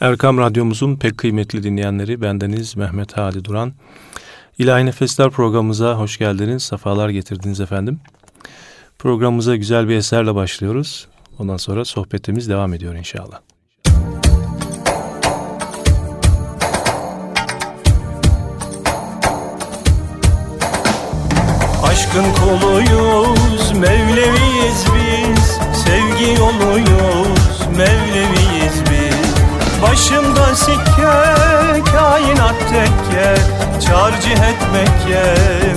Erkam Radyomuzun pek kıymetli dinleyenleri bendeniz Mehmet Hadi Duran. İlahi Nefesler programımıza hoş geldiniz, sefalar getirdiniz efendim. Programımıza güzel bir eserle başlıyoruz. Ondan sonra sohbetimiz devam ediyor inşallah. Aşkın koluyuz, Mevleviyiz biz Sevgi yoluyuz, Mevleviyiz biz Başımda sikke, kainat tekke. Çar cihet Mekke,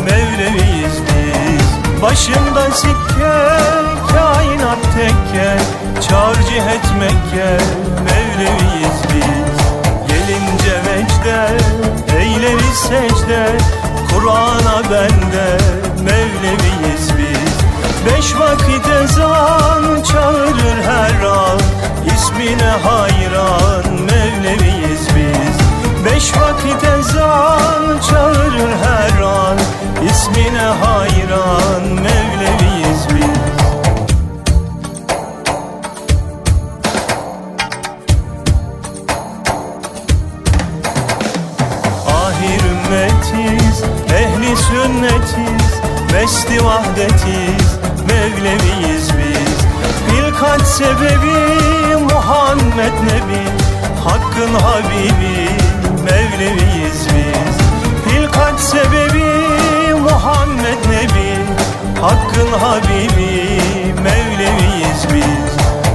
Mevleviyiz biz. Başımda sikke, kainat tekke. Çar cihet Mekke, Mevleviyiz biz. Gelince vecde, eyleriz secde. Kur'an'a bende, Mevleviyiz biz Beş vakit ezan çağırır her an. İsmine hayran Mevleviyiz biz. Beş vakit ezan çağırır her an. İsmine hayran Mevleviyiz biz. Ahir ümmetiz, ehli sünnetiz Mesti vahdetiz, Mevleviyiz biz. Hilkat sebebi Muhammed Nebi. Hakkın Habibi Mevleviyiz biz. Hilkat sebebi Muhammed Nebi. Hakkın Habibi Mevleviyiz biz.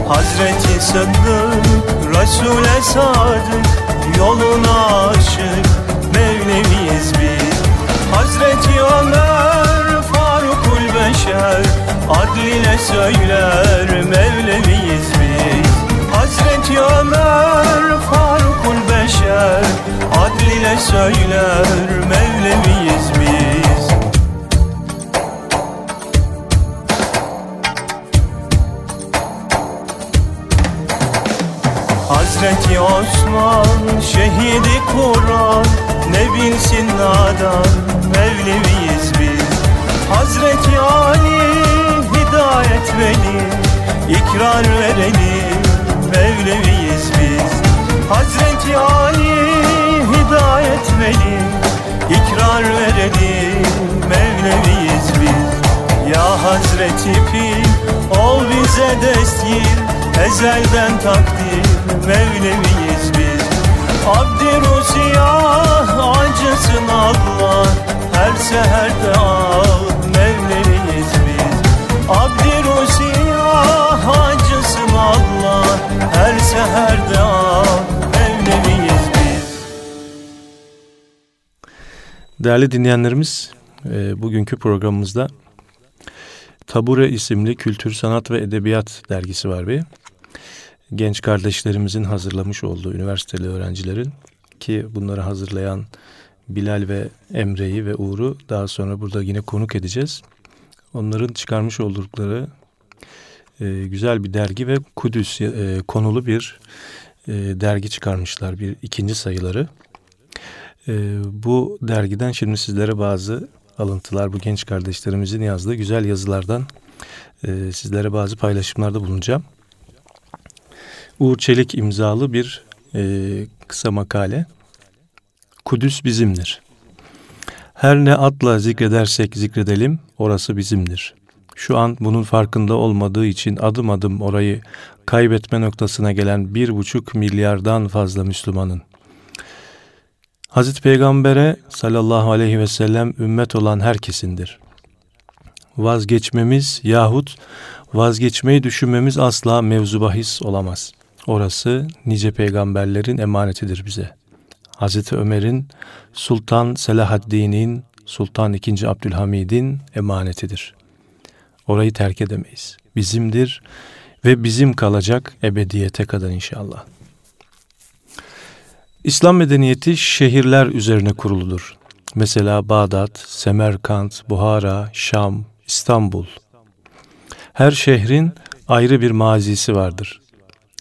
Hazreti Sıddık Resul'e sadık Yoluna aşık Mevleviyiz biz. Hazreti Ömer Beşer Adline söyler Mevleviyiz biz. Hazreti Ömer Farukul Beşer. Adline söyler Mevleviyiz takdir Mevleviyiz biz. Abdirusiyah acısın Allah. Her seherde ağ Mevleviyiz biz. Abdirusiyah acısın Allah. Her seherde ağ Mevleviyiz biz. Değerli dinleyenlerimiz, e, bugünkü programımızda Tabure isimli Kültür, Sanat ve Edebiyat dergisi var bir. Genç kardeşlerimizin hazırlamış olduğu üniversiteli öğrencilerin ki bunları hazırlayan Bilal ve Emre'yi ve Uğur'u daha sonra burada yine konuk edeceğiz. Onların çıkarmış oldukları e, güzel bir dergi ve Kudüs e, konulu bir e, dergi çıkarmışlar bir ikinci sayıları. E, bu dergiden şimdi sizlere bazı alıntılar bu genç kardeşlerimizin yazdığı güzel yazılardan e, sizlere bazı paylaşımlarda bulunacağım. Uğur Çelik imzalı bir e, kısa makale. Kudüs bizimdir. Her ne adla zikredersek zikredelim orası bizimdir. Şu an bunun farkında olmadığı için adım adım orayı kaybetme noktasına gelen bir buçuk milyardan fazla Müslümanın. Hazreti Peygamber'e sallallahu aleyhi ve sellem ümmet olan herkesindir. Vazgeçmemiz yahut vazgeçmeyi düşünmemiz asla mevzu bahis olamaz. Orası nice peygamberlerin emanetidir bize. Hazreti Ömer'in, Sultan Selahaddin'in, Sultan II. Abdülhamid'in emanetidir. Orayı terk edemeyiz. Bizimdir ve bizim kalacak ebediyete kadar inşallah. İslam medeniyeti şehirler üzerine kuruludur. Mesela Bağdat, Semerkant, Buhara, Şam, İstanbul. Her şehrin ayrı bir mazisi vardır.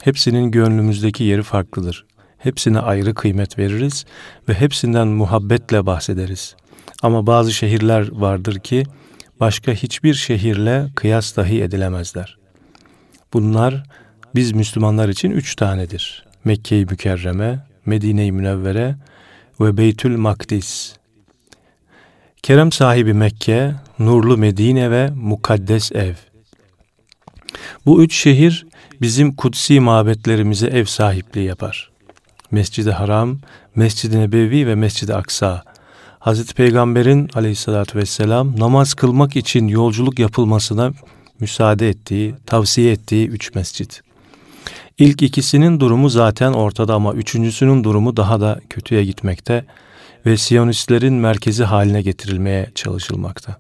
Hepsinin gönlümüzdeki yeri farklıdır. Hepsine ayrı kıymet veririz ve hepsinden muhabbetle bahsederiz. Ama bazı şehirler vardır ki başka hiçbir şehirle kıyas dahi edilemezler. Bunlar biz Müslümanlar için üç tanedir. Mekke-i Mükerreme, Medine-i Münevvere ve Beytül Makdis. Kerem sahibi Mekke, nurlu Medine ve mukaddes ev. Bu üç şehir bizim kutsi mabetlerimize ev sahipliği yapar. Mescid-i Haram, Mescid-i Nebevi ve Mescid-i Aksa. Hazreti Peygamber'in aleyhissalatü vesselam namaz kılmak için yolculuk yapılmasına müsaade ettiği, tavsiye ettiği üç mescit. İlk ikisinin durumu zaten ortada ama üçüncüsünün durumu daha da kötüye gitmekte ve Siyonistlerin merkezi haline getirilmeye çalışılmakta.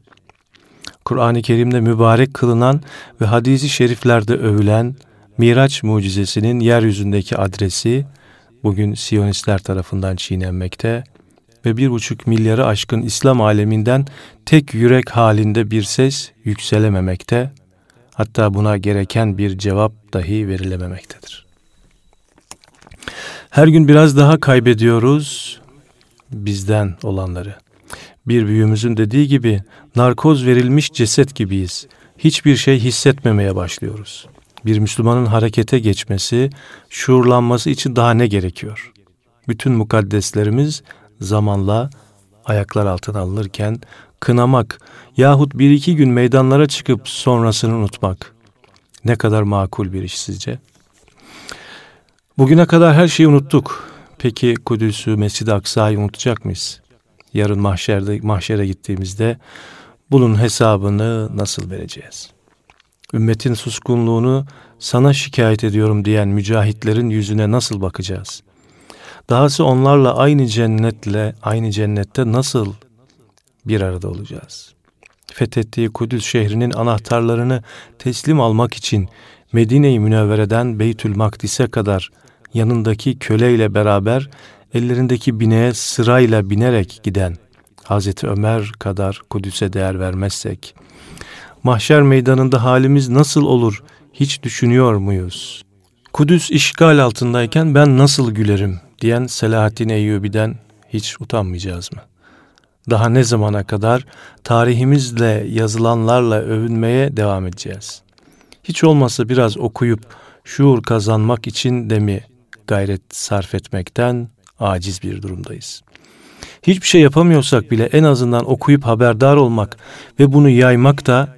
Kur'an-ı Kerim'de mübarek kılınan ve hadisi şeriflerde övülen Miraç mucizesinin yeryüzündeki adresi bugün Siyonistler tarafından çiğnenmekte ve bir buçuk milyarı aşkın İslam aleminden tek yürek halinde bir ses yükselememekte, hatta buna gereken bir cevap dahi verilememektedir. Her gün biraz daha kaybediyoruz bizden olanları. Bir büyüğümüzün dediği gibi narkoz verilmiş ceset gibiyiz. Hiçbir şey hissetmemeye başlıyoruz. Bir Müslümanın harekete geçmesi, şuurlanması için daha ne gerekiyor? Bütün mukaddeslerimiz zamanla ayaklar altına alınırken kınamak yahut bir iki gün meydanlara çıkıp sonrasını unutmak ne kadar makul bir iş sizce? Bugüne kadar her şeyi unuttuk. Peki Kudüs'ü, Mescid-i Aksa'yı unutacak mıyız? Yarın mahşerde, mahşere gittiğimizde bunun hesabını nasıl vereceğiz? Ümmetin suskunluğunu sana şikayet ediyorum diyen mücahitlerin yüzüne nasıl bakacağız? Dahası onlarla aynı cennetle, aynı cennette nasıl bir arada olacağız? Fethettiği Kudüs şehrinin anahtarlarını teslim almak için Medine-i Münevvere'den Beytül Makdis'e kadar yanındaki köleyle beraber ellerindeki bineğe sırayla binerek giden Hazreti Ömer kadar Kudüs'e değer vermezsek, mahşer meydanında halimiz nasıl olur hiç düşünüyor muyuz? Kudüs işgal altındayken ben nasıl gülerim diyen Selahaddin Eyyubi'den hiç utanmayacağız mı? Daha ne zamana kadar tarihimizle yazılanlarla övünmeye devam edeceğiz? Hiç olmazsa biraz okuyup şuur kazanmak için de mi gayret sarf etmekten aciz bir durumdayız. Hiçbir şey yapamıyorsak bile en azından okuyup haberdar olmak ve bunu yaymak da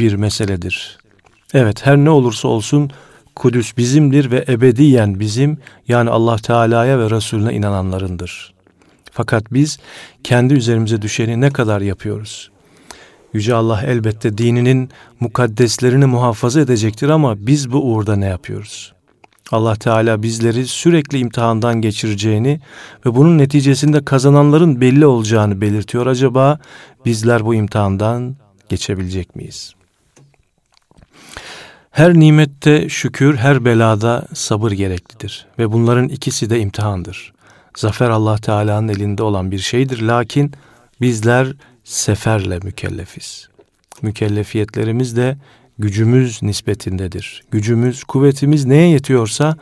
bir meseledir. Evet her ne olursa olsun Kudüs bizimdir ve ebediyen bizim yani Allah Teala'ya ve Resulüne inananlarındır. Fakat biz kendi üzerimize düşeni ne kadar yapıyoruz? Yüce Allah elbette dininin mukaddeslerini muhafaza edecektir ama biz bu uğurda ne yapıyoruz? Allah Teala bizleri sürekli imtihandan geçireceğini ve bunun neticesinde kazananların belli olacağını belirtiyor. Acaba bizler bu imtihandan geçebilecek miyiz? Her nimette şükür, her belada sabır gereklidir ve bunların ikisi de imtihandır. Zafer Allah Teala'nın elinde olan bir şeydir lakin bizler seferle mükellefiz. Mükellefiyetlerimiz de gücümüz nispetindedir. Gücümüz, kuvvetimiz neye yetiyorsa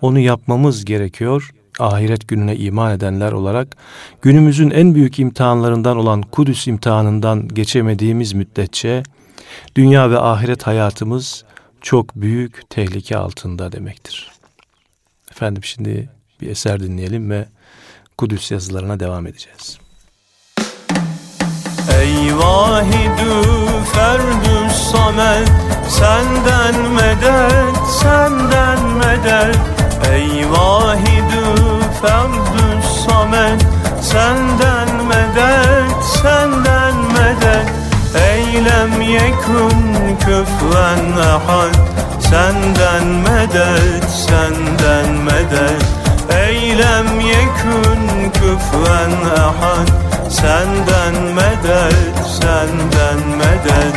onu yapmamız gerekiyor. Ahiret gününe iman edenler olarak günümüzün en büyük imtihanlarından olan Kudüs imtihanından geçemediğimiz müddetçe dünya ve ahiret hayatımız çok büyük tehlike altında demektir. Efendim şimdi bir eser dinleyelim ve Kudüs yazılarına devam edeceğiz. Ey vahidü ferdü samet Senden medet, senden medet Ey vahidü ferdü samet Senden medet, senden medet Eylem yekun küfven ehad Senden medet, senden medet. Eylem yekun küfven ehad Senden medet, senden medet.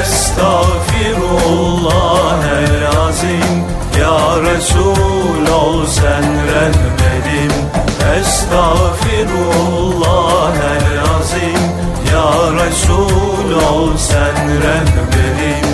Estağfirullah el azim. Ya Resul ol sen rehberim. Estağfirullah el azim Ya Resul ol sen rehberim.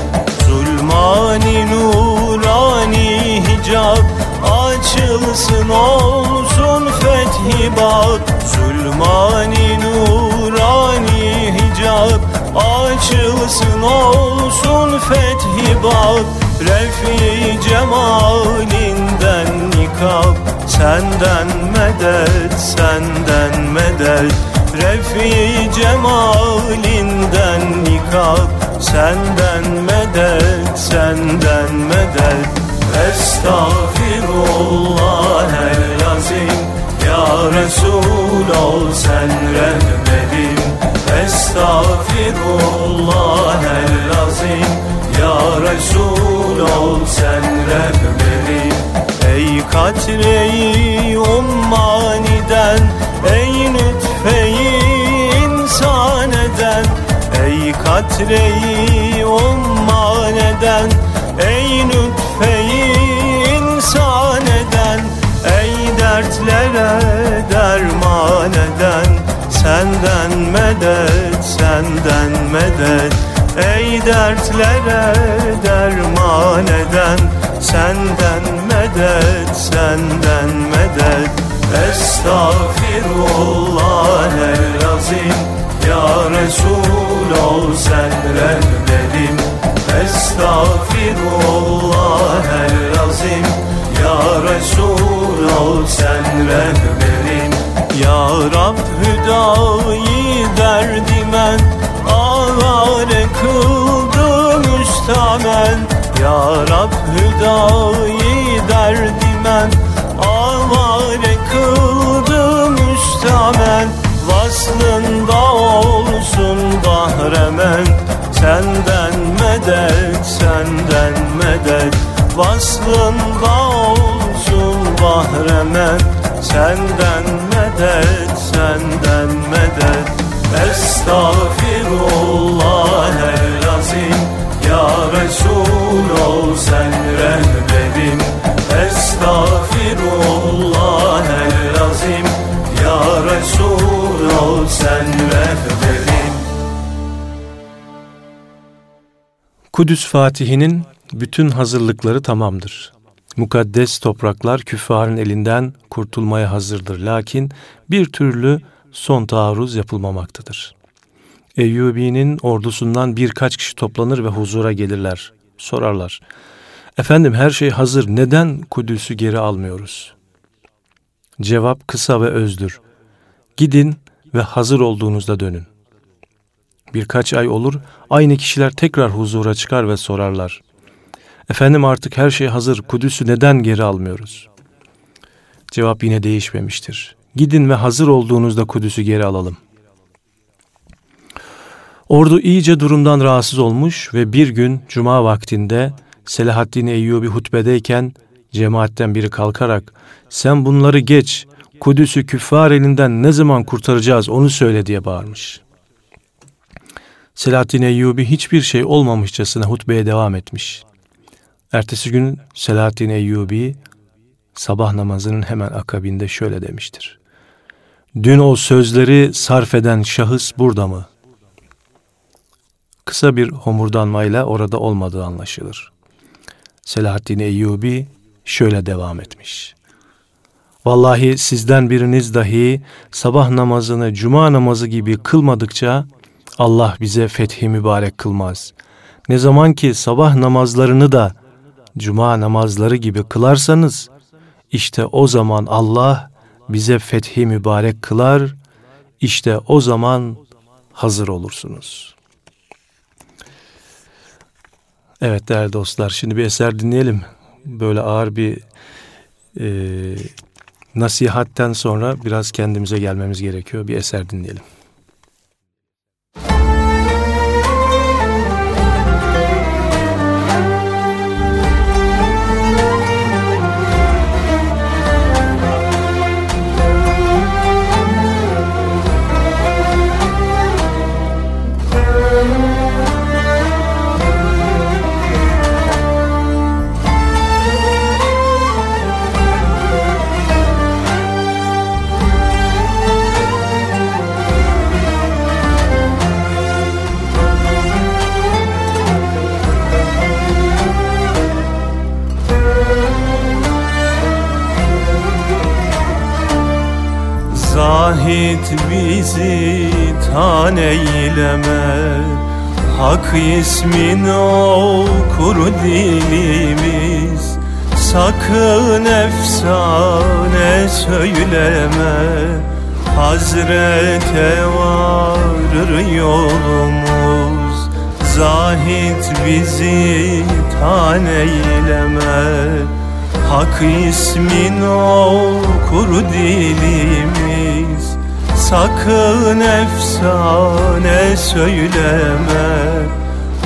Zulmani nurani hicab Açılsın olsun fethi bak Zulmani nurani hicab Açılsın olsun fethi bak Refi cemalinden nikab Senden medet, senden medet Refi cemalinden nikab Senden medet, senden medet. Estağfirullah el azim. Ya Resul ol sen rehberim. Estağfirullah el azim. Ya Resul ol sen rehberim. Ey katreyi ummaniden Ey katreyi umman eden Ey lütfeyi insan eden Ey dertlere derman eden Senden medet, senden medet. Ey dertlere derman eden Senden medet, senden medet. Estağfirullah el azim Ya Resul ol sen rehberim Estağfirullah el azim. Ya Resul ol sen rehberim Ya Rab hüdayı derdimen Ağare kıldı müstamen Ya Rab hüdayı derdimen Ağare kıldı müstamen Vaslında bahremen Senden medet, senden medet. Vaslında olsun bahremen Senden medet, senden medet. Estağfirullah el azim. Ya Resul ol sen rehberim. Estağfirullah el azim. Ya Resul ol sen rehberim Kudüs Fatihi'nin bütün hazırlıkları tamamdır. Mukaddes topraklar küffarın elinden kurtulmaya hazırdır. Lakin bir türlü son taarruz yapılmamaktadır. Eyyubi'nin ordusundan birkaç kişi toplanır ve huzura gelirler. Sorarlar. Efendim her şey hazır. Neden Kudüs'ü geri almıyoruz? Cevap kısa ve özdür. Gidin ve hazır olduğunuzda dönün. Birkaç ay olur, aynı kişiler tekrar huzura çıkar ve sorarlar. Efendim artık her şey hazır, Kudüs'ü neden geri almıyoruz? Cevap yine değişmemiştir. Gidin ve hazır olduğunuzda Kudüs'ü geri alalım. Ordu iyice durumdan rahatsız olmuş ve bir gün cuma vaktinde Selahaddin Eyyubi hutbedeyken cemaatten biri kalkarak sen bunları geç, Kudüs'ü küffar elinden ne zaman kurtaracağız onu söyle diye bağırmış. Selahaddin Eyyubi hiçbir şey olmamışçasına hutbeye devam etmiş. Ertesi gün Selahaddin Eyyubi sabah namazının hemen akabinde şöyle demiştir. Dün o sözleri sarf eden şahıs burada mı? Kısa bir homurdanmayla orada olmadığı anlaşılır. Selahaddin Eyyubi şöyle devam etmiş. Vallahi sizden biriniz dahi sabah namazını cuma namazı gibi kılmadıkça Allah bize fethi mübarek kılmaz. Ne zaman ki sabah namazlarını da cuma namazları gibi kılarsanız işte o zaman Allah bize fethi mübarek kılar. İşte o zaman hazır olursunuz. Evet değerli dostlar şimdi bir eser dinleyelim. Böyle ağır bir e, nasihatten sonra biraz kendimize gelmemiz gerekiyor. Bir eser dinleyelim. Zahit bizi tan eyleme. Hak ismin okur dilimiz Sakın efsane söyleme. Hazrete varır yolumuz Zahit bizi taneyleme Hak ismin okur dilimiz Sakın efsane söyleme.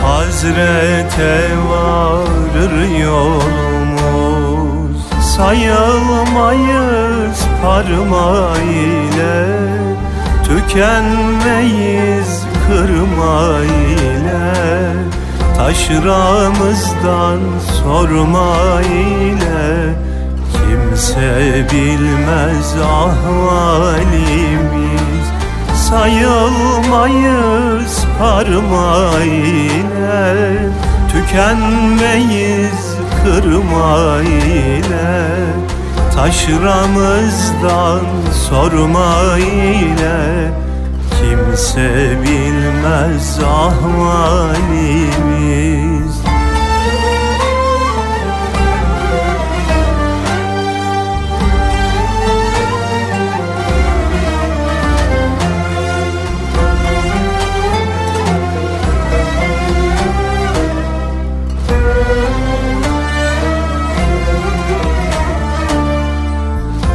Hazrete varır yolumuz. Sayılmayız parmağı ile Tükenmeyiz kırma ile Taşramızdan sorma ile Kimse bilmez ahvalimiz Sayılmayız parma ile Tükenmeyiz kırma ile Taşramızdan sorma ile Kimse bilmez ahvalimiz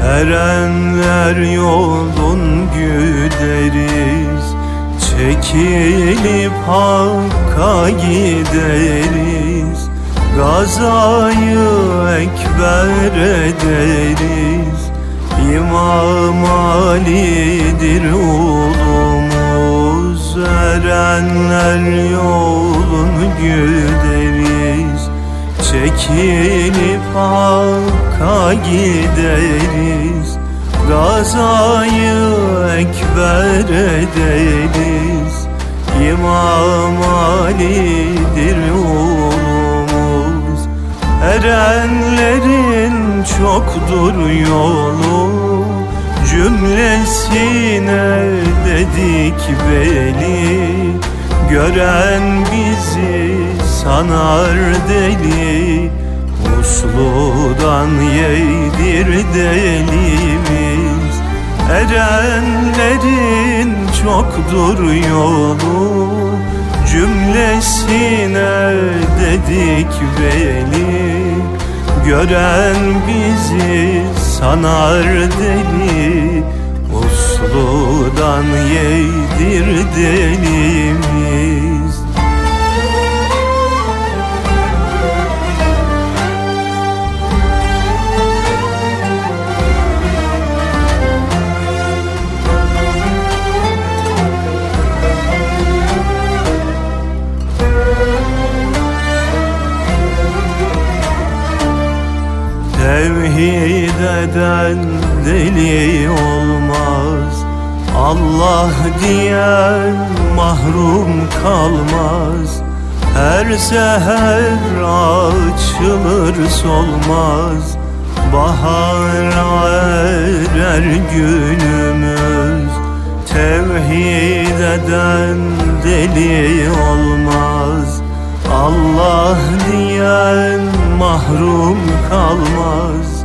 Erenler yolun güderiz Çekilip Hakk'a gideriz. Gazayı ekber ederiz İmam Ali'dir ulumuz Erenler yolun güderiz Çekilip Hakk'a gideriz. Gazayı ekber ederiz İmam Ali'dir oğlumuz Erenlerin çoktur yolu. Cümlesine dedik beli Gören bizi sanar deli Usludan yedir delimiz. Erenlerin çoktur yolu Cümlesine dedik veli. Gören bizi sanar deli Usludan yedir delimiz Tevhid eden deli olmaz. Allah diyen mahrum kalmaz. Her seher açılır solmaz. Bahara erer günümüz. Tevhid eden deli olmaz. Allah diyen mahrum kalmaz.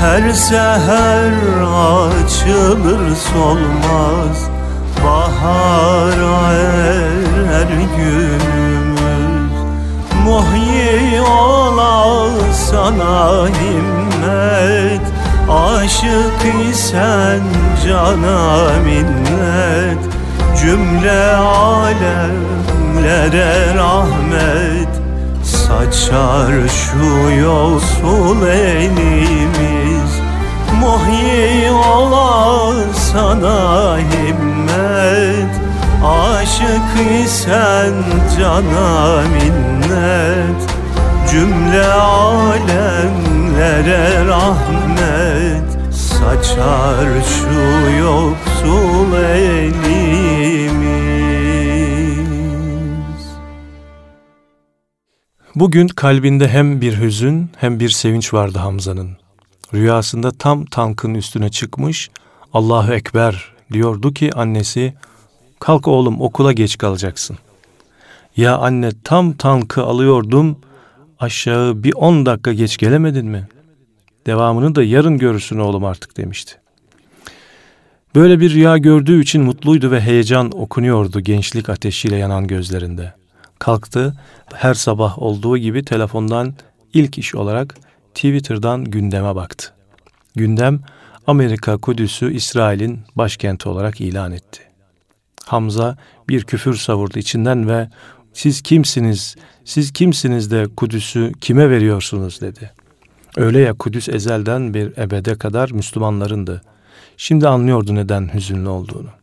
Her seher açılır solmaz. Bahara erer günümüz. Muhyi ola sana himmet. Aşık isen cana minnet. Cümle alemlere rahmet Saçar şu yosul elimiz. Muhyi ola sana himmet. Aşık isen cana minnet. Cümle alemlere rahmet. Saçar şu yoksul elimiz Bugün kalbinde hem bir hüzün hem bir sevinç vardı Hamza'nın. Rüyasında tam tankın üstüne çıkmış, Allahu Ekber diyordu ki annesi, kalk oğlum okula geç kalacaksın. Ya anne tam tankı alıyordum aşağı bir on dakika geç gelemedin mi? Devamını da yarın görürsün oğlum artık demişti. Böyle bir rüya gördüğü için mutluydu ve heyecan okunuyordu gençlik ateşiyle yanan gözlerinde. Kalktı, her sabah olduğu gibi telefondan ilk iş olarak Twitter'dan gündeme baktı. Gündem, Amerika Kudüs'ü İsrail'in başkenti olarak ilan etti. Hamza bir küfür savurdu içinden ve siz kimsiniz, siz kimsiniz de Kudüs'ü kime veriyorsunuz dedi. Öyle ya Kudüs ezelden bir ebede kadar Müslümanlarındı. Şimdi anlıyordu neden hüzünlü olduğunu.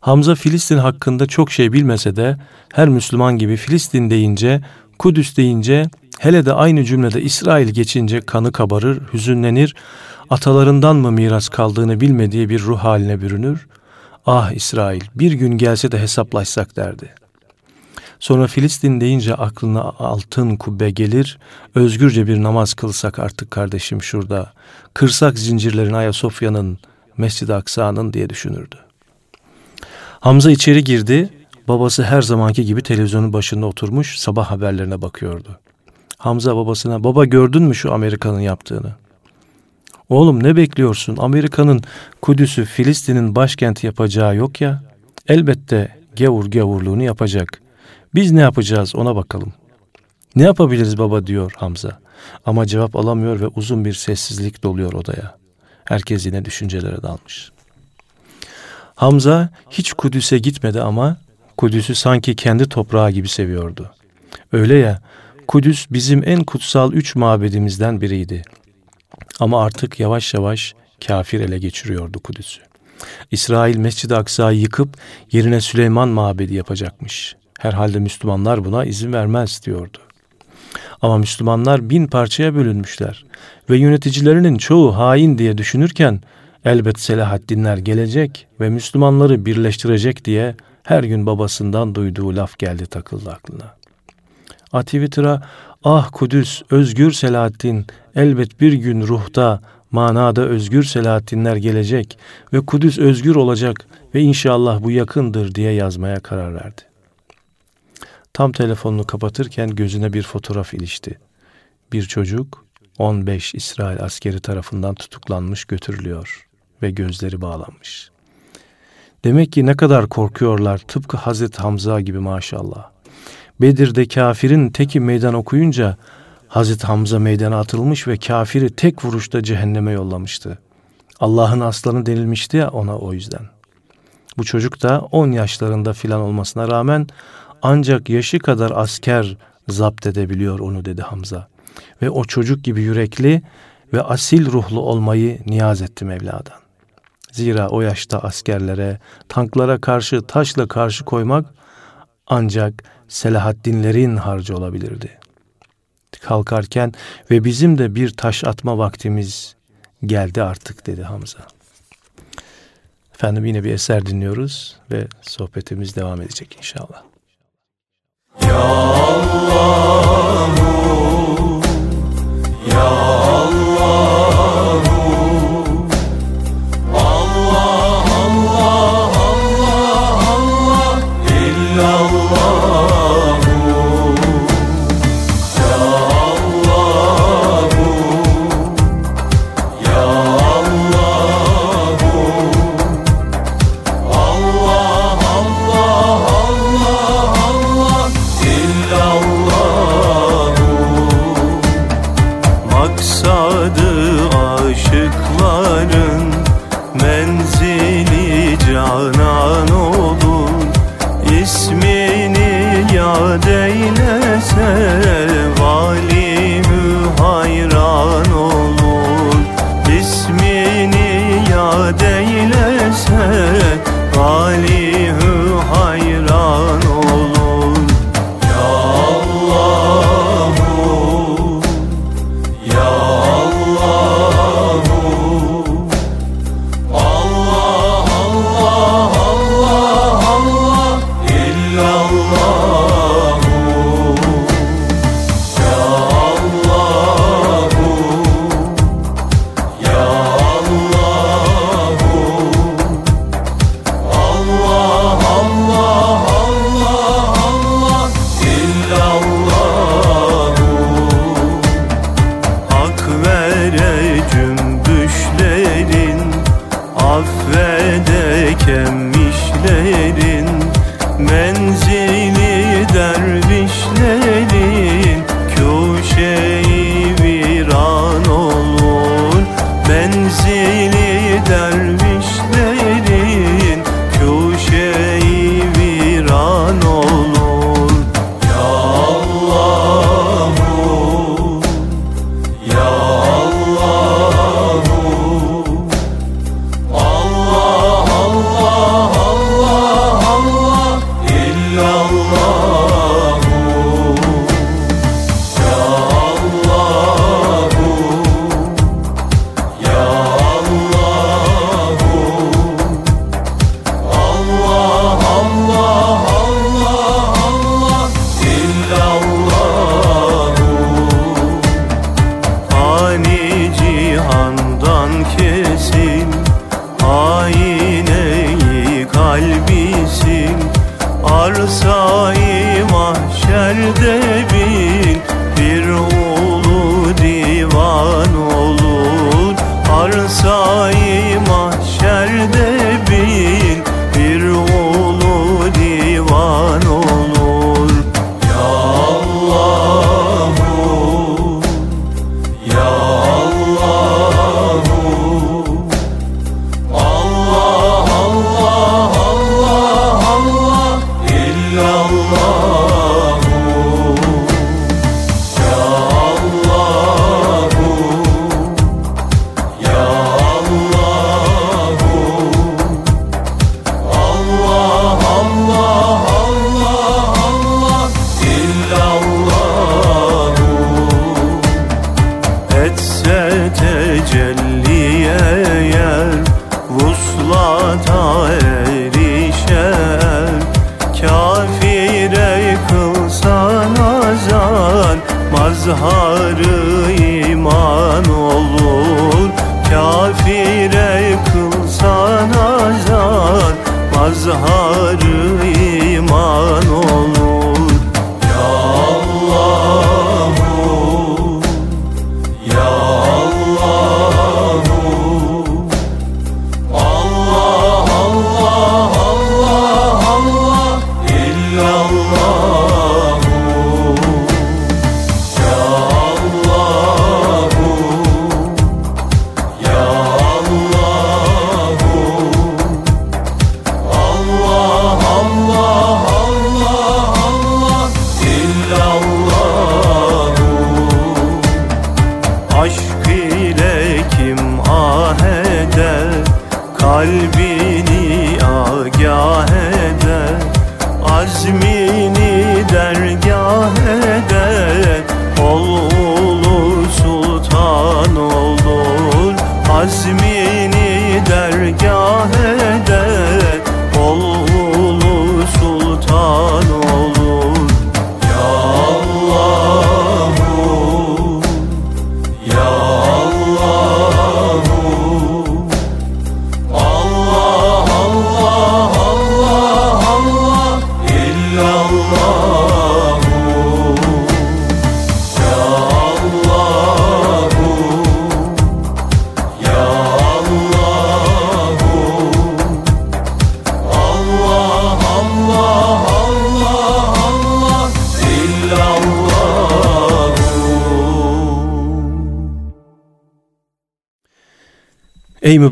Hamza Filistin hakkında çok şey bilmese de her Müslüman gibi Filistin deyince, Kudüs deyince, hele de aynı cümlede İsrail geçince kanı kabarır, hüzünlenir, atalarından mı miras kaldığını bilmediği bir ruh haline bürünür. Ah İsrail bir gün gelse de hesaplaşsak derdi. Sonra Filistin deyince aklına altın kubbe gelir, özgürce bir namaz kılsak artık kardeşim şurada, kırsak zincirlerin Ayasofya'nın, Mescid-i Aksa'nın diye düşünürdü. Hamza içeri girdi, babası her zamanki gibi televizyonun başında oturmuş sabah haberlerine bakıyordu. Hamza babasına, baba gördün mü şu Amerika'nın yaptığını? Oğlum ne bekliyorsun? Amerika'nın Kudüs'ü Filistin'in başkenti yapacağı yok ya. Elbette gavur gavurluğunu yapacak. Biz ne yapacağız ona bakalım. Ne yapabiliriz baba diyor Hamza. Ama cevap alamıyor ve uzun bir sessizlik doluyor odaya. Herkes yine düşüncelere dalmış. Hamza hiç Kudüs'e gitmedi ama Kudüs'ü sanki kendi toprağı gibi seviyordu. Öyle ya, Kudüs bizim en kutsal üç mabedimizden biriydi. Ama artık yavaş yavaş kafir ele geçiriyordu Kudüs'ü. İsrail Mescid-i Aksa'yı yıkıp yerine Süleyman mabedi yapacakmış. Herhalde Müslümanlar buna izin vermez diyordu. Ama Müslümanlar bin parçaya bölünmüşler ve yöneticilerinin çoğu hain diye düşünürken elbet Selahaddinler gelecek ve Müslümanları birleştirecek diye her gün babasından duyduğu laf geldi takıldı aklına. A ah Kudüs özgür Selahaddin elbet bir gün ruhta manada özgür Selahaddinler gelecek ve Kudüs özgür olacak ve inşallah bu yakındır diye yazmaya karar verdi. Tam telefonunu kapatırken gözüne bir fotoğraf ilişti. Bir çocuk 15 İsrail askeri tarafından tutuklanmış götürülüyor ve gözleri bağlanmış. Demek ki ne kadar korkuyorlar tıpkı Hazreti Hamza gibi maşallah. Bedir'de kafirin teki meydan okuyunca Hazreti Hamza meydana atılmış ve kafiri tek vuruşta cehenneme yollamıştı. Allah'ın aslanı denilmişti ya ona o yüzden. Bu çocuk da 10 yaşlarında filan olmasına rağmen ancak yaşı kadar asker zapt edebiliyor onu dedi Hamza. Ve o çocuk gibi yürekli ve asil ruhlu olmayı niyaz etti Mevla'dan. Zira o yaşta askerlere, tanklara karşı taşla karşı koymak ancak Selahaddinlerin harcı olabilirdi. Kalkarken ve bizim de bir taş atma vaktimiz geldi artık dedi Hamza. Efendim yine bir eser dinliyoruz ve sohbetimiz devam edecek inşallah. Ya Allah, Ya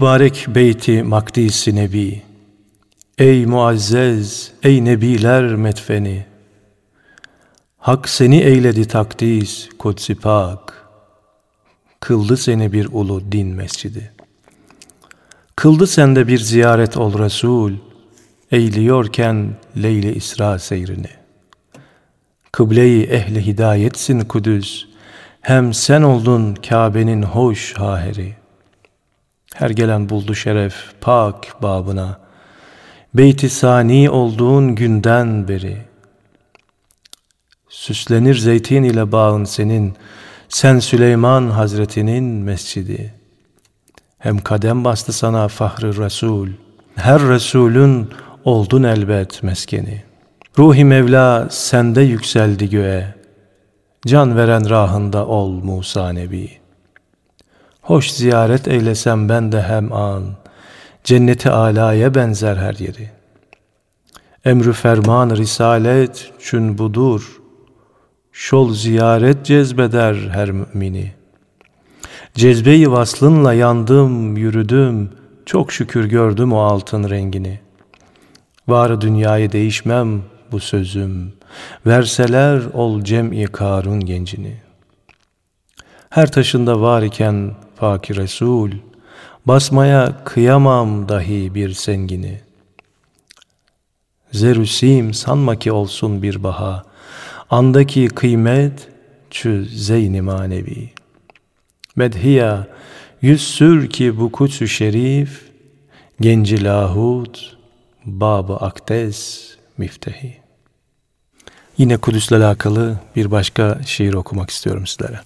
mübarek beyti makdisi nebi, ey muazzez, ey nebiler metfeni, Hak seni eyledi takdis, kudsi pak, kıldı seni bir ulu din mescidi. Kıldı sende bir ziyaret ol Resul, eğliyorken Leyli İsra seyrini. Kıble-i ehli hidayetsin Kudüs, hem sen oldun Kabe'nin hoş haheri. Her gelen buldu şeref pak babına, Beyti sani olduğun günden beri. Süslenir zeytin ile bağın senin, sen Süleyman Hazretinin mescidi. Hem kadem bastı sana fahrı Resul, her Resulün oldun elbet meskeni. Ruhi Mevla sende yükseldi göğe, can veren rahında ol Musa Nebi. Hoş ziyaret eylesem ben de hem an, Cenneti alaya benzer her yeri. Emrü ferman risalet çün budur. Şol ziyaret cezbeder her mümini. Cezbeyi vaslınla yandım, yürüdüm. Çok şükür gördüm o altın rengini. Var dünyayı değişmem bu sözüm. Verseler ol cem'i Karun gencini. Her taşında var iken Fakir Resul, basmaya kıyamam dahi bir sengini. Zerüsim sanma ki olsun bir baha, andaki kıymet çü zeyni manevi. Medhiya yüz sür ki bu kutsu şerif, genci lahut, babı akdes miftehi. Yine Kudüs'le alakalı bir başka şiir okumak istiyorum sizlere.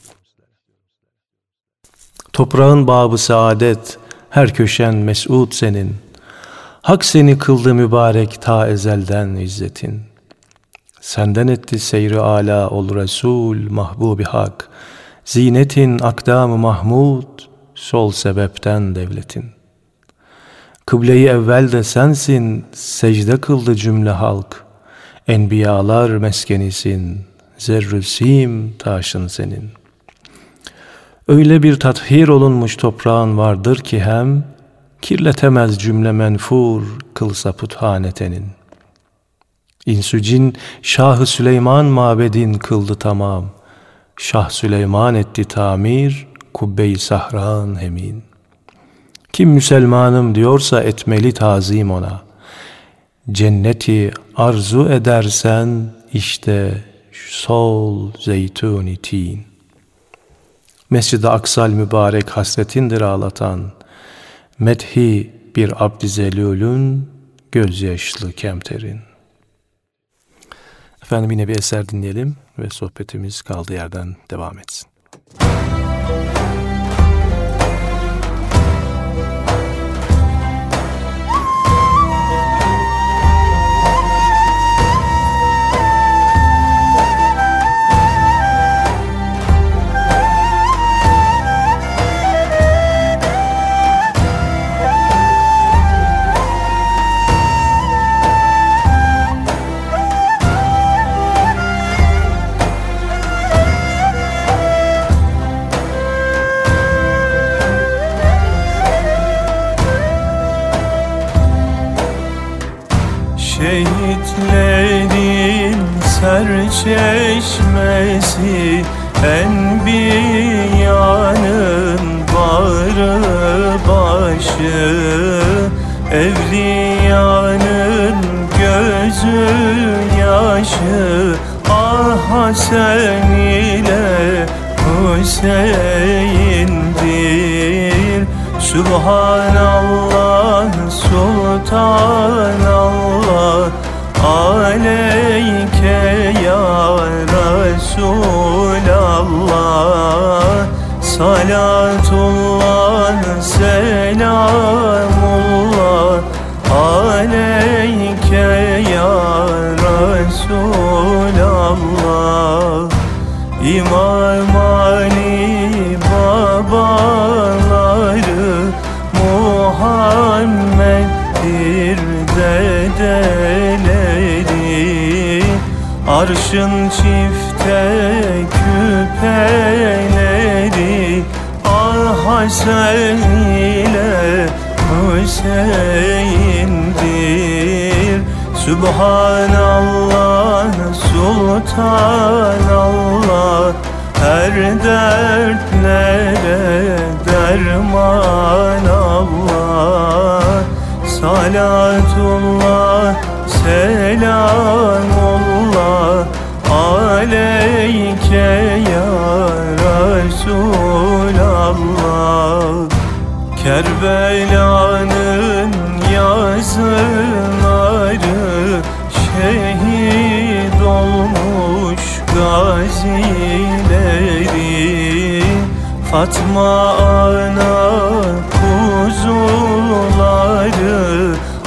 Toprağın babı saadet, her köşen mes'ud senin. Hak seni kıldı mübarek ta ezelden izzetin. Senden etti seyri ala ol Resul, mahbubi hak. Zinetin akdamı mahmud, sol sebepten devletin. Kıbleyi evvel de sensin, secde kıldı cümle halk. Enbiyalar meskenisin, zerrü sim taşın senin. Öyle bir tathir olunmuş toprağın vardır ki hem, kirletemez cümle menfur kılsa puthanetenin. İnsü cin Şah-ı Süleyman mabedin kıldı tamam. Şah Süleyman etti tamir, kubbe-i sahran hemin. Kim Müselmanım diyorsa etmeli tazim ona. Cenneti arzu edersen işte sol zeytuni tin. Mescid-i Aksal mübarek hasretindir ağlatan. Methi bir abd-i zelülün gözyaşlı kemterin. Efendim yine bir eser dinleyelim ve sohbetimiz kaldığı yerden devam etsin. Şehitlerin serçeşmesi Enbiyanın bağrı başı. Evliyanın gözü yaşı Ah Hasan ile Hüseyin'dir Subhanallah Sultanallah Aleyke ya Resulallah. Salatullah selamullah Aleyke ya Resulallah. İmam Arşın çifte küpeleri Ah Hasan ile Hüseyin'dir Subhanallah Sultanallah Her dertlere derman Allah. Salatullah Selamullah Aleyke ya Resulallah. Kerbela'nın yazıları Şehit olmuş gazileri. Fatma ana kuzuları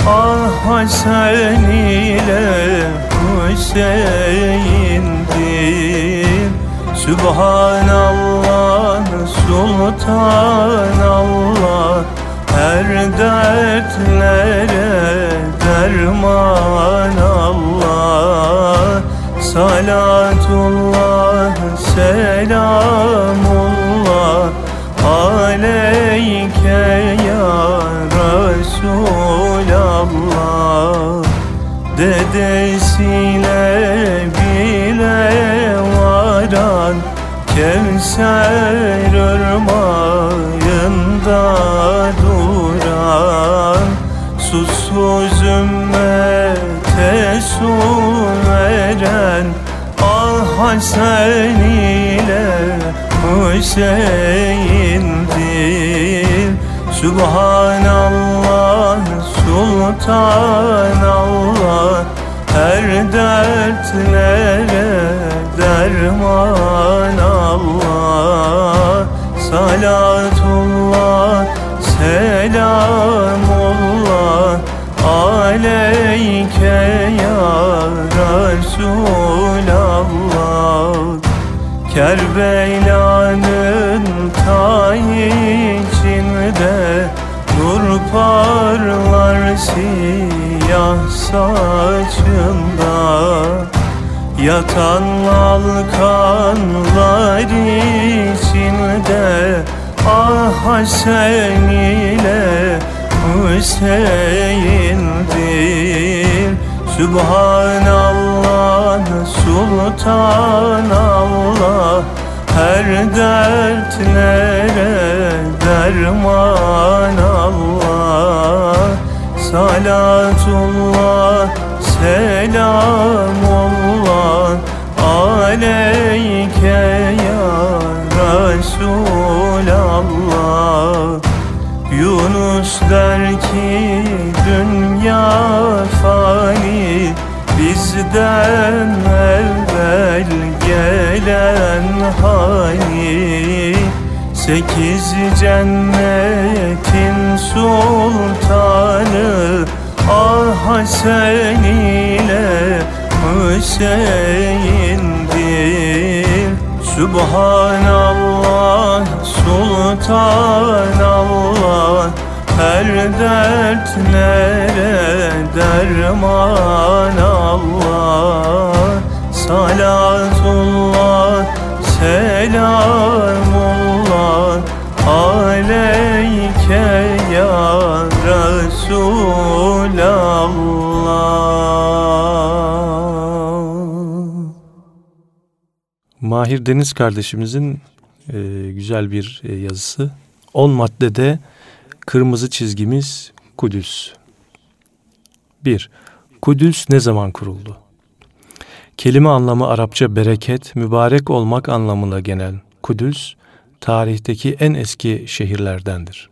Ah Hasan ile Hüseyin'dir Subhanallah Sultanallah her dertlere derman Allah Salatullah selamullah aleyke ya Resulallah. Dedesine Kevser ırmağında duran Susuz ümmete su veren Ah Hasan ile Hüseyin'dir Subhanallah, Sultanallah Her dertlere derman Allah Salatullah, selamullah Aleyke ya Resulallah. Kerbela'nın ta içinde Nur parlar siyah saçında Yatan alkanlar içinde Ah Hasan ile Hüseyin'dir Subhanallah, Sultanallah Her dertlere derman Allah. Salatullah, selamullah Aleyke ya Resulallah. Yunus der ki dünya fani Bizden evvel gelen hani Sekiz cennetin sultanı Ah ile Hüseyin'dir Subhanallah, Sultanallah Her dertlere derman Allah. Salatullah, selamullah Aleyke ya Resulallah Mahir Deniz kardeşimizin e, güzel bir e, yazısı. 10 maddede kırmızı çizgimiz Kudüs. 1. Kudüs ne zaman kuruldu? Kelime anlamı Arapça bereket, mübarek olmak anlamına genel. Kudüs, tarihteki en eski şehirlerdendir.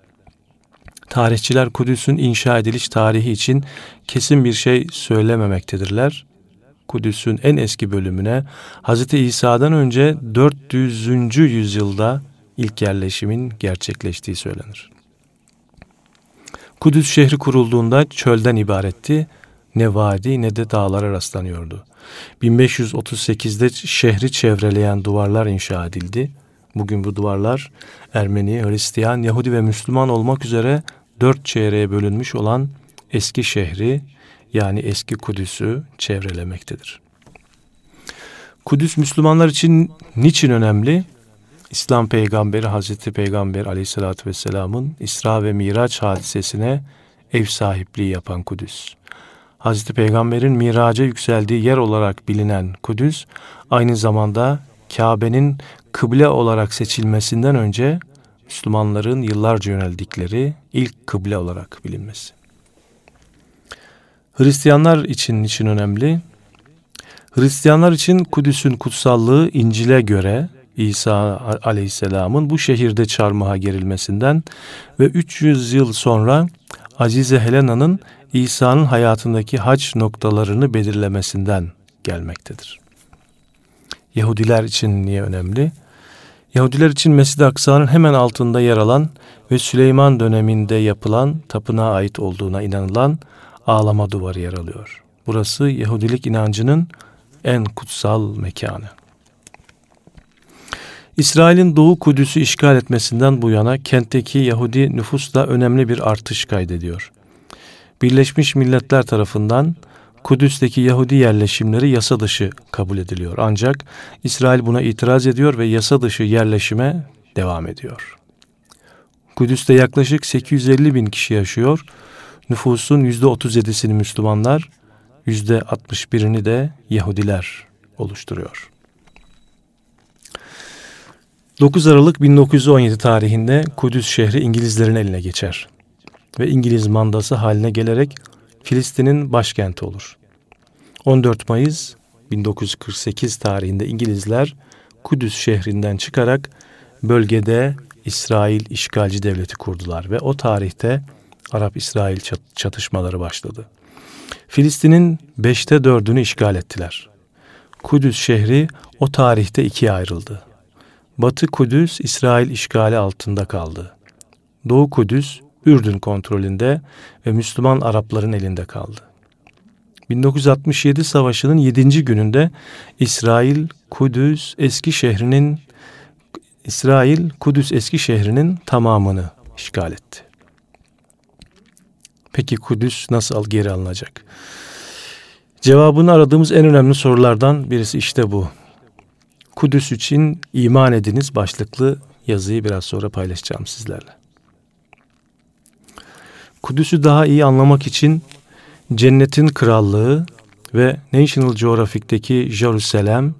Tarihçiler Kudüs'ün inşa ediliş tarihi için kesin bir şey söylememektedirler. Kudüs'ün en eski bölümüne Hz. İsa'dan önce 400. yüzyılda ilk yerleşimin gerçekleştiği söylenir. Kudüs şehri kurulduğunda çölden ibaretti. Ne vadi ne de dağlara rastlanıyordu. 1538'de şehri çevreleyen duvarlar inşa edildi. Bugün bu duvarlar Ermeni, Hristiyan, Yahudi ve Müslüman olmak üzere dört çeyreğe bölünmüş olan eski şehri yani eski Kudüs'ü çevrelemektedir. Kudüs Müslümanlar için niçin önemli? İslam peygamberi Hazreti Peygamber aleyhissalatü vesselamın İsra ve Miraç hadisesine ev sahipliği yapan Kudüs. Hazreti Peygamber'in miraca yükseldiği yer olarak bilinen Kudüs, aynı zamanda Kabe'nin kıble olarak seçilmesinden önce Müslümanların yıllarca yöneldikleri ilk kıble olarak bilinmesi. Hristiyanlar için için önemli? Hristiyanlar için Kudüs'ün kutsallığı İncil'e göre İsa aleyhisselamın bu şehirde çarmıha gerilmesinden ve 300 yıl sonra Azize Helena'nın İsa'nın hayatındaki hac noktalarını belirlemesinden gelmektedir. Yahudiler için niye önemli? Yahudiler için Mescid-i Aksa'nın hemen altında yer alan ve Süleyman döneminde yapılan tapınağa ait olduğuna inanılan ağlama duvarı yer alıyor. Burası Yahudilik inancının en kutsal mekanı. İsrail'in Doğu Kudüs'ü işgal etmesinden bu yana kentteki Yahudi nüfus da önemli bir artış kaydediyor. Birleşmiş Milletler tarafından Kudüs'teki Yahudi yerleşimleri yasa dışı kabul ediliyor. Ancak İsrail buna itiraz ediyor ve yasa dışı yerleşime devam ediyor. Kudüs'te yaklaşık 850 bin kişi yaşıyor. Nüfusun %37'sini Müslümanlar, %61'ini de Yahudiler oluşturuyor. 9 Aralık 1917 tarihinde Kudüs şehri İngilizlerin eline geçer ve İngiliz mandası haline gelerek Filistin'in başkenti olur. 14 Mayıs 1948 tarihinde İngilizler Kudüs şehrinden çıkarak bölgede İsrail işgalci devleti kurdular ve o tarihte Arap-İsrail çatışmaları başladı. Filistin'in beşte dördünü işgal ettiler. Kudüs şehri o tarihte ikiye ayrıldı. Batı Kudüs İsrail işgali altında kaldı. Doğu Kudüs Ürdün kontrolünde ve Müslüman Arapların elinde kaldı. 1967 Savaşı'nın 7. gününde İsrail Kudüs eski şehrinin İsrail Kudüs eski şehrinin tamamını işgal etti. Peki Kudüs nasıl geri alınacak? Cevabını aradığımız en önemli sorulardan birisi işte bu. Kudüs için iman ediniz başlıklı yazıyı biraz sonra paylaşacağım sizlerle. Kudüs'ü daha iyi anlamak için Cennetin Krallığı ve National Geographic'teki Jerusalem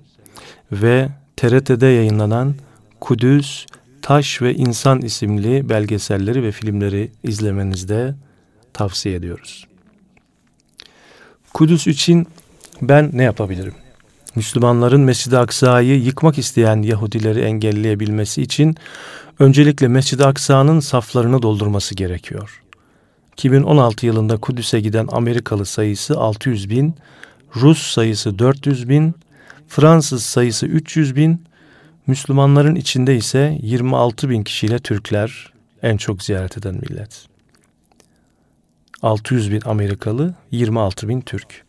ve TRT'de yayınlanan Kudüs, Taş ve İnsan isimli belgeselleri ve filmleri izlemenizde tavsiye ediyoruz. Kudüs için ben ne yapabilirim? Müslümanların Mescid-i Aksa'yı yıkmak isteyen Yahudileri engelleyebilmesi için öncelikle Mescid-i Aksa'nın saflarını doldurması gerekiyor. 2016 yılında Kudüs'e giden Amerikalı sayısı 600 bin, Rus sayısı 400 bin, Fransız sayısı 300 bin, Müslümanların içinde ise 26 bin kişiyle Türkler en çok ziyaret eden millet. 600 bin Amerikalı, 26 bin Türk.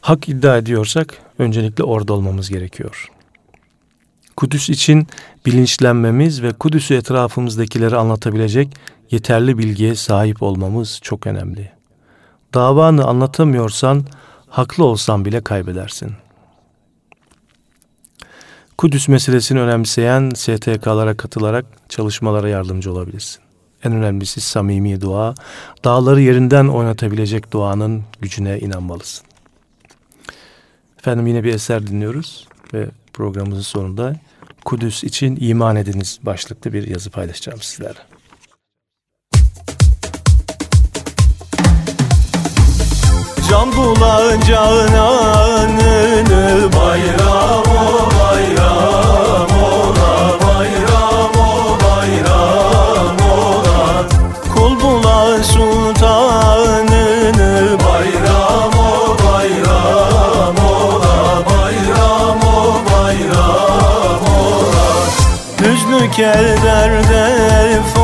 Hak iddia ediyorsak öncelikle orada olmamız gerekiyor. Kudüs için bilinçlenmemiz ve Kudüs'ü etrafımızdakileri anlatabilecek yeterli bilgiye sahip olmamız çok önemli. Davanı anlatamıyorsan haklı olsan bile kaybedersin. Kudüs meselesini önemseyen STK'lara katılarak çalışmalara yardımcı olabilirsin. En önemlisi samimi dua, dağları yerinden oynatabilecek duanın gücüne inanmalısın. Efendim yine bir eser dinliyoruz ve programımızın sonunda Kudüs için iman ediniz başlıklı bir yazı paylaşacağım sizlerle. Can bulacağın anını bayram o Hüznü keder def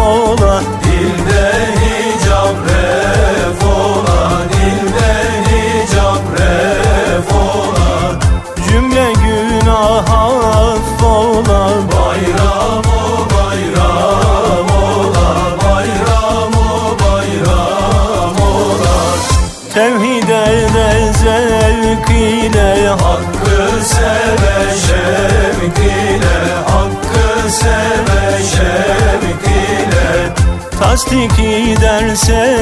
Tasdik ederse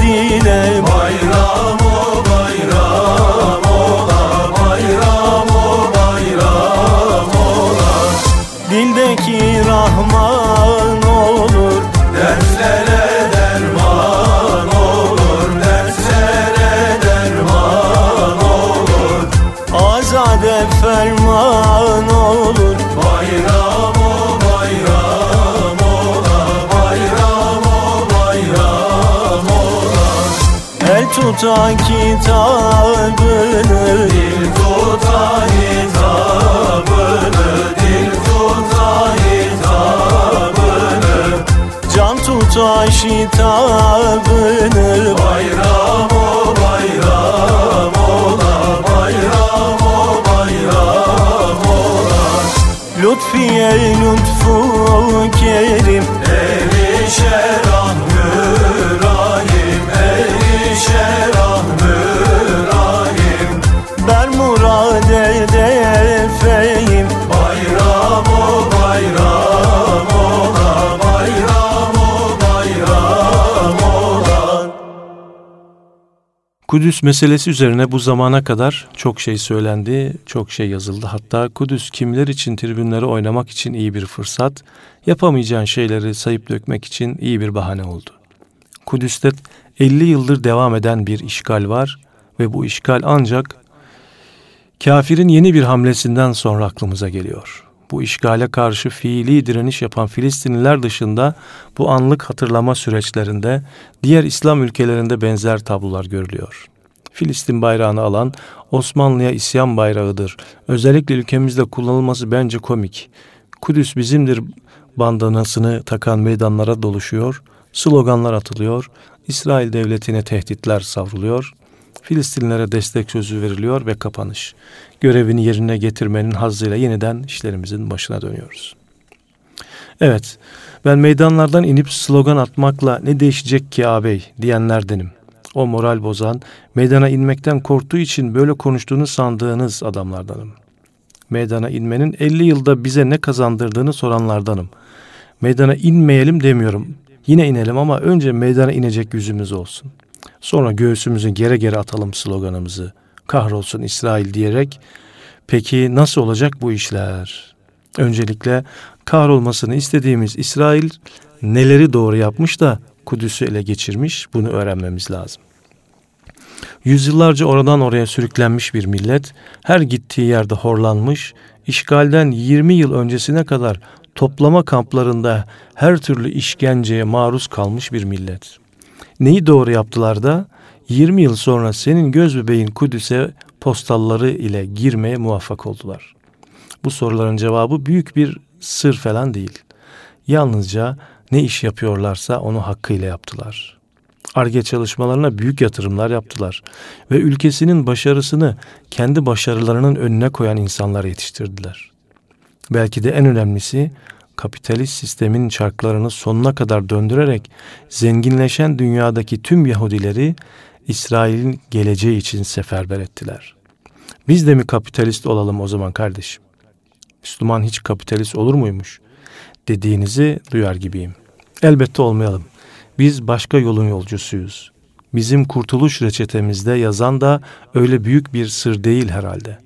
dile Bayram o bayram ola Bayram o bayram ola Dildeki Rahman tuta kitabını Dil tuta hitabını Dil tuta hitabını Can tuta şitabını Bayram o bayram ola Bayram o bayram ola lütfiye lütfu kerim Erişer ah Kudüs meselesi üzerine bu zamana kadar çok şey söylendi, çok şey yazıldı. Hatta Kudüs kimler için tribünlere oynamak için iyi bir fırsat, yapamayacağın şeyleri sayıp dökmek için iyi bir bahane oldu. Kudüs'te 50 yıldır devam eden bir işgal var ve bu işgal ancak kafirin yeni bir hamlesinden sonra aklımıza geliyor. Bu işgale karşı fiili direniş yapan Filistinliler dışında bu anlık hatırlama süreçlerinde diğer İslam ülkelerinde benzer tablolar görülüyor. Filistin bayrağını alan Osmanlı'ya isyan bayrağıdır. Özellikle ülkemizde kullanılması bence komik. Kudüs bizimdir bandanasını takan meydanlara doluşuyor, sloganlar atılıyor, İsrail devletine tehditler savruluyor, Filistinlilere destek sözü veriliyor ve kapanış. Görevini yerine getirmenin hazzıyla yeniden işlerimizin başına dönüyoruz. Evet, ben meydanlardan inip slogan atmakla ne değişecek ki ağabey diyenlerdenim. O moral bozan, meydana inmekten korktuğu için böyle konuştuğunu sandığınız adamlardanım. Meydana inmenin 50 yılda bize ne kazandırdığını soranlardanım. Meydana inmeyelim demiyorum. Yine inelim ama önce meydana inecek yüzümüz olsun. Sonra göğsümüzü gere gere atalım sloganımızı. Kahrolsun İsrail diyerek. Peki nasıl olacak bu işler? Öncelikle kahrolmasını istediğimiz İsrail neleri doğru yapmış da Kudüs'ü ele geçirmiş bunu öğrenmemiz lazım. Yüzyıllarca oradan oraya sürüklenmiş bir millet, her gittiği yerde horlanmış, işgalden 20 yıl öncesine kadar toplama kamplarında her türlü işkenceye maruz kalmış bir millet. Neyi doğru yaptılar da 20 yıl sonra senin göz bebeğin Kudüs'e postalları ile girmeye muvaffak oldular. Bu soruların cevabı büyük bir sır falan değil. Yalnızca ne iş yapıyorlarsa onu hakkıyla yaptılar. Arge çalışmalarına büyük yatırımlar yaptılar ve ülkesinin başarısını kendi başarılarının önüne koyan insanlar yetiştirdiler. Belki de en önemlisi kapitalist sistemin çarklarını sonuna kadar döndürerek zenginleşen dünyadaki tüm Yahudileri İsrail'in geleceği için seferber ettiler. Biz de mi kapitalist olalım o zaman kardeşim? Müslüman hiç kapitalist olur muymuş? Dediğinizi duyar gibiyim. Elbette olmayalım. Biz başka yolun yolcusuyuz. Bizim kurtuluş reçetemizde yazan da öyle büyük bir sır değil herhalde.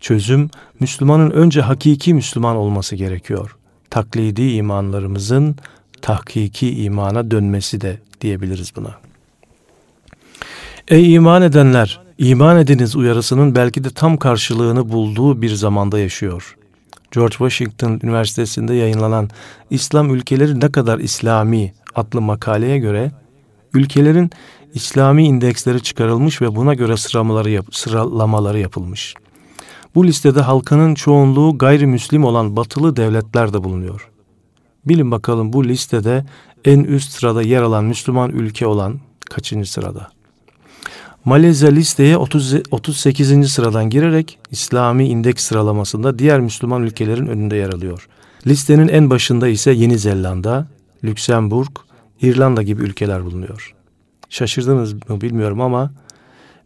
Çözüm Müslümanın önce hakiki Müslüman olması gerekiyor. Taklidi imanlarımızın tahkiki imana dönmesi de diyebiliriz buna. Ey iman edenler, iman ediniz uyarısının belki de tam karşılığını bulduğu bir zamanda yaşıyor. George Washington Üniversitesi'nde yayınlanan İslam ülkeleri ne kadar İslami adlı makaleye göre ülkelerin İslami indeksleri çıkarılmış ve buna göre sıralamaları, yap sıralamaları yapılmış. Bu listede halkının çoğunluğu gayrimüslim olan batılı devletler de bulunuyor. Bilin bakalım bu listede en üst sırada yer alan Müslüman ülke olan kaçıncı sırada? Malezya listeye 30, 38. sıradan girerek İslami indeks sıralamasında diğer Müslüman ülkelerin önünde yer alıyor. Listenin en başında ise Yeni Zelanda, Lüksemburg, İrlanda gibi ülkeler bulunuyor. Şaşırdınız mı bilmiyorum ama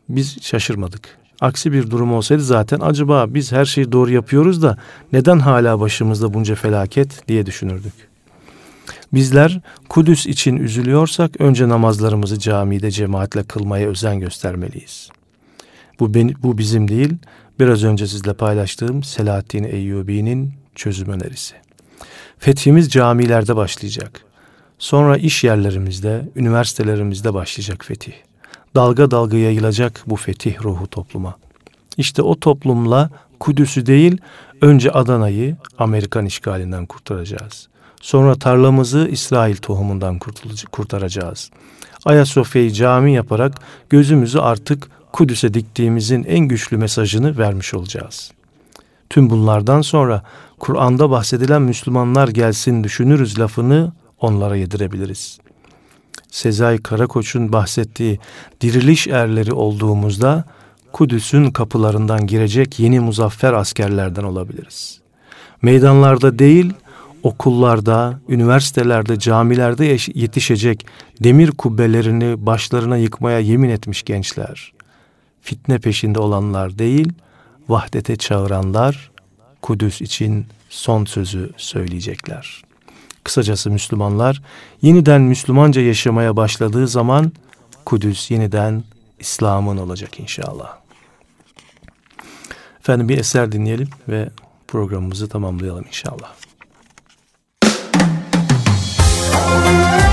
biz şaşırmadık. Aksi bir durum olsaydı zaten acaba biz her şeyi doğru yapıyoruz da neden hala başımızda bunca felaket diye düşünürdük. Bizler Kudüs için üzülüyorsak önce namazlarımızı camide cemaatle kılmaya özen göstermeliyiz. Bu, ben, bu bizim değil, biraz önce sizle paylaştığım Selahaddin Eyyubi'nin çözüm önerisi. Fethimiz camilerde başlayacak. Sonra iş yerlerimizde, üniversitelerimizde başlayacak fetih. Dalga dalga yayılacak bu fetih ruhu topluma. İşte o toplumla Kudüs'ü değil, önce Adana'yı Amerikan işgalinden kurtaracağız. Sonra tarlamızı İsrail tohumundan kurtaracağız. Ayasofya'yı cami yaparak gözümüzü artık Kudüs'e diktiğimizin en güçlü mesajını vermiş olacağız. Tüm bunlardan sonra Kur'an'da bahsedilen Müslümanlar gelsin düşünürüz lafını onlara yedirebiliriz. Sezai Karakoç'un bahsettiği diriliş erleri olduğumuzda Kudüs'ün kapılarından girecek yeni muzaffer askerlerden olabiliriz. Meydanlarda değil, okullarda, üniversitelerde, camilerde yetişecek demir kubbelerini başlarına yıkmaya yemin etmiş gençler. Fitne peşinde olanlar değil, vahdete çağıranlar, Kudüs için son sözü söyleyecekler. Kısacası Müslümanlar yeniden Müslümanca yaşamaya başladığı zaman Kudüs yeniden İslam'ın olacak inşallah. Efendim bir eser dinleyelim ve programımızı tamamlayalım inşallah. cihane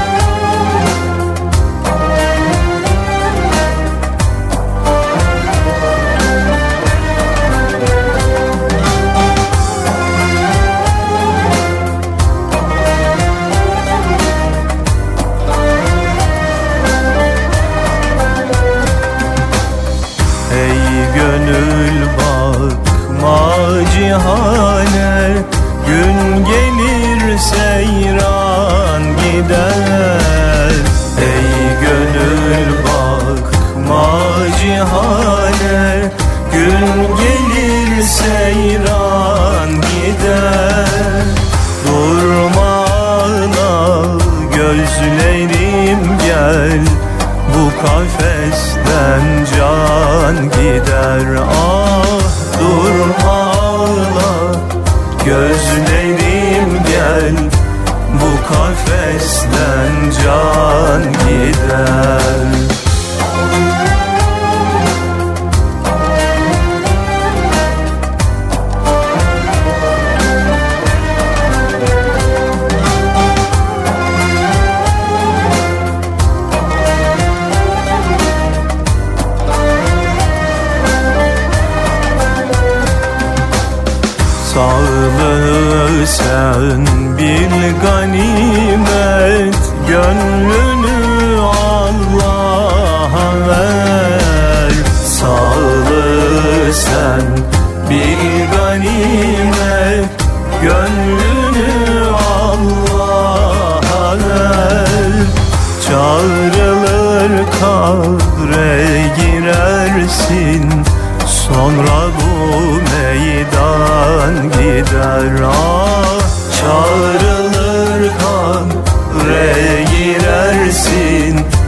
girersin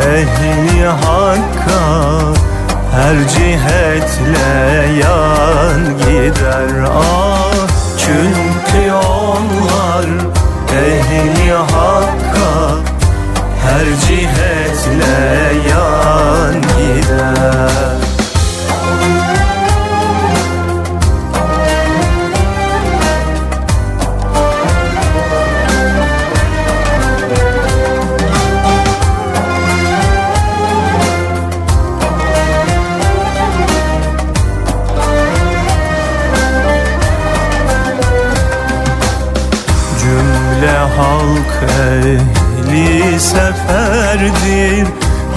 ehli hakka her cihetle yan gider. Ah Çünkü onlar ehli hakka Her cihetle yan gider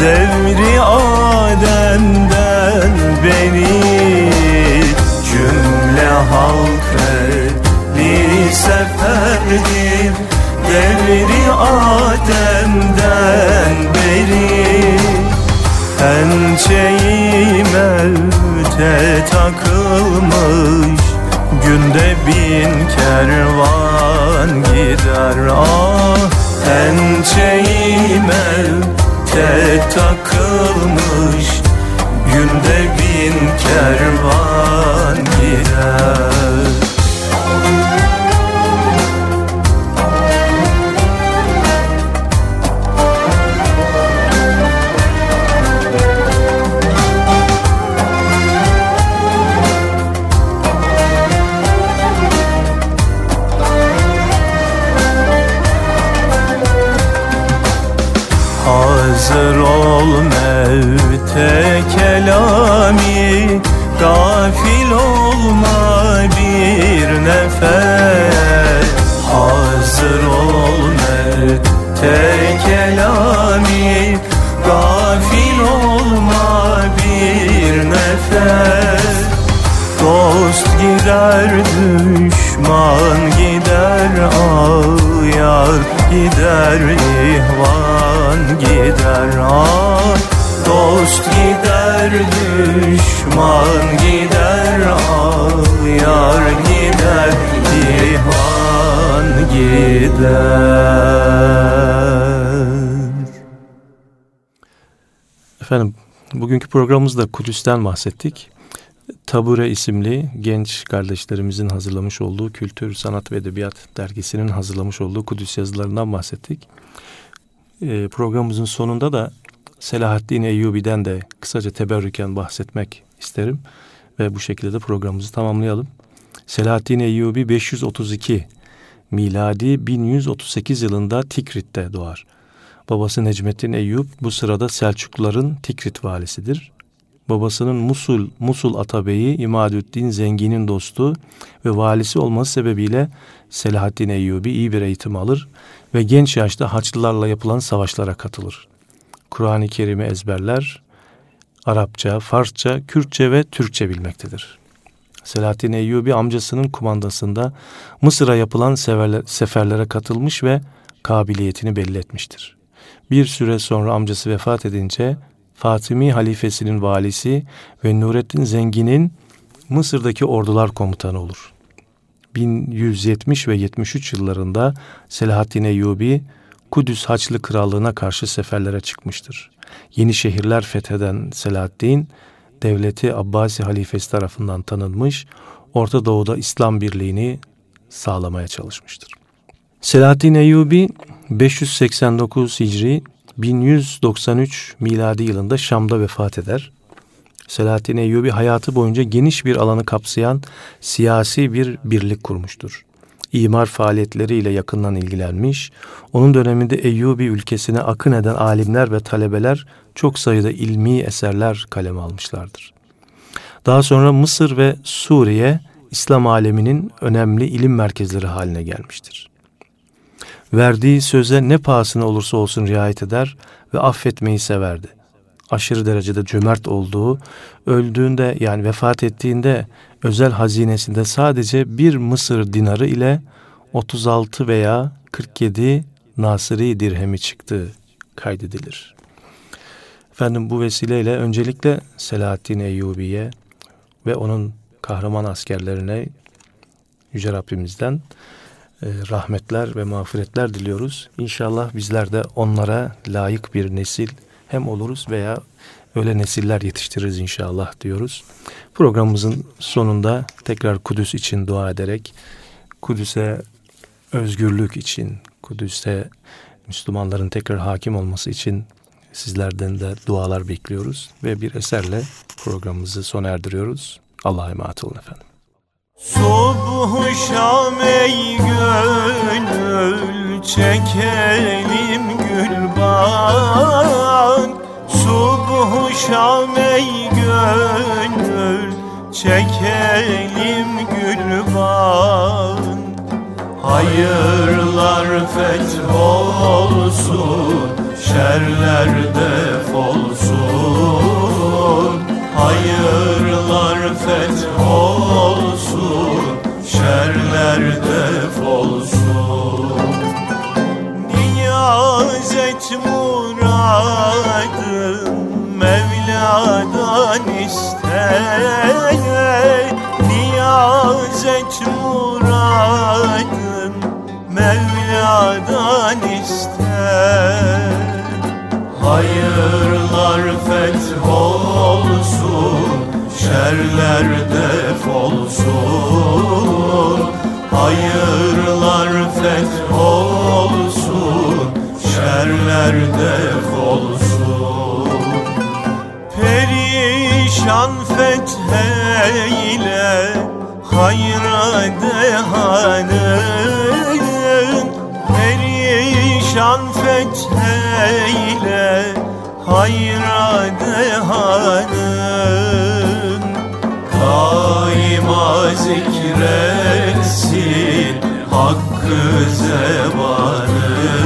Devri Adem'den beri Cümle halk ehli seferdir. Devri Adem'den beri Pençeyi mevte takılmış Günde bin kervan gider. Ah Pençeyi mevte takılmış Günde bin kervan gider mevte kelami Gafil olma bir nefes. Hazır ol mevte kelami Gafil olma bir nefes. Dost gider düşman gider ağyar gider ihvan gider. Ah Dost gider düşman gider ağyar gider ihvan gider Efendim bugünkü programımızda Kudüs'ten bahsettik. Tabure isimli genç kardeşlerimizin hazırlamış olduğu Kültür, Sanat ve Edebiyat dergisinin hazırlamış olduğu Kudüs yazılarından bahsettik. E, programımızın sonunda da Selahaddin Eyyubi'den de kısaca teberrüken bahsetmek isterim. Ve bu şekilde de programımızı tamamlayalım. Selahaddin Eyyubi 532 miladi 1138 yılında Tikrit'te doğar. Babası Necmettin Eyyub bu sırada Selçukluların Tikrit valisidir babasının Musul, Musul Atabeyi İmadüddin Zengin'in dostu ve valisi olması sebebiyle Selahaddin Eyyubi iyi bir eğitim alır ve genç yaşta Haçlılarla yapılan savaşlara katılır. Kur'an-ı Kerim'i ezberler, Arapça, Farsça, Kürtçe ve Türkçe bilmektedir. Selahaddin Eyyubi amcasının kumandasında Mısır'a yapılan seferlere katılmış ve kabiliyetini belli etmiştir. Bir süre sonra amcası vefat edince Fatimi halifesinin valisi ve Nurettin Zengin'in Mısır'daki ordular komutanı olur. 1170 ve 73 yıllarında Selahaddin Eyyubi Kudüs Haçlı Krallığı'na karşı seferlere çıkmıştır. Yeni şehirler fetheden Selahaddin, devleti Abbasi halifesi tarafından tanınmış, Orta Doğu'da İslam birliğini sağlamaya çalışmıştır. Selahaddin Eyyubi 589 Hicri 1193 miladi yılında Şam'da vefat eder. Selahattin Eyyubi hayatı boyunca geniş bir alanı kapsayan siyasi bir birlik kurmuştur. İmar faaliyetleriyle yakından ilgilenmiş, onun döneminde Eyyubi ülkesine akın eden alimler ve talebeler çok sayıda ilmi eserler kaleme almışlardır. Daha sonra Mısır ve Suriye İslam aleminin önemli ilim merkezleri haline gelmiştir verdiği söze ne pahasına olursa olsun riayet eder ve affetmeyi severdi. Aşırı derecede cömert olduğu, öldüğünde yani vefat ettiğinde özel hazinesinde sadece bir Mısır dinarı ile 36 veya 47 Nasiri dirhemi çıktığı kaydedilir. Efendim bu vesileyle öncelikle Selahaddin Eyyubi'ye ve onun kahraman askerlerine Yüce Rabbimizden e, rahmetler ve mağfiretler diliyoruz. İnşallah bizler de onlara layık bir nesil hem oluruz veya öyle nesiller yetiştiririz inşallah diyoruz. Programımızın sonunda tekrar Kudüs için dua ederek Kudüs'e özgürlük için, Kudüs'e Müslümanların tekrar hakim olması için sizlerden de dualar bekliyoruz ve bir eserle programımızı sona erdiriyoruz. Allah'a emanet olun efendim. Subhu şam ey gönül çekelim gül bak Subhu şam ey gönül çekelim gül bak Hayırlar olsun Şerler defolsun Hayırlar olsun Şerler defolsun Şerler defolsun Hayırlar olsun. Şerler defolsun Perişan fetheyle Hayra dehanın Hakkı zebanın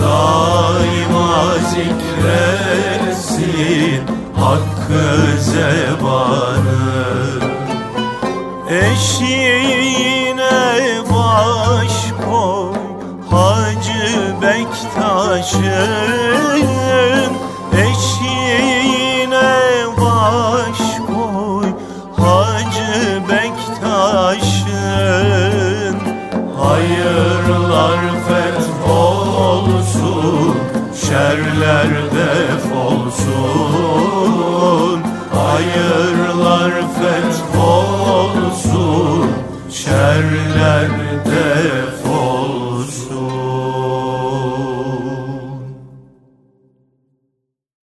Daima zikretsin Hakkı zebanın. Eşiğine baş koy Hacı Bektaş'ın Şerler defolsun Hayırlar olsun Şerler def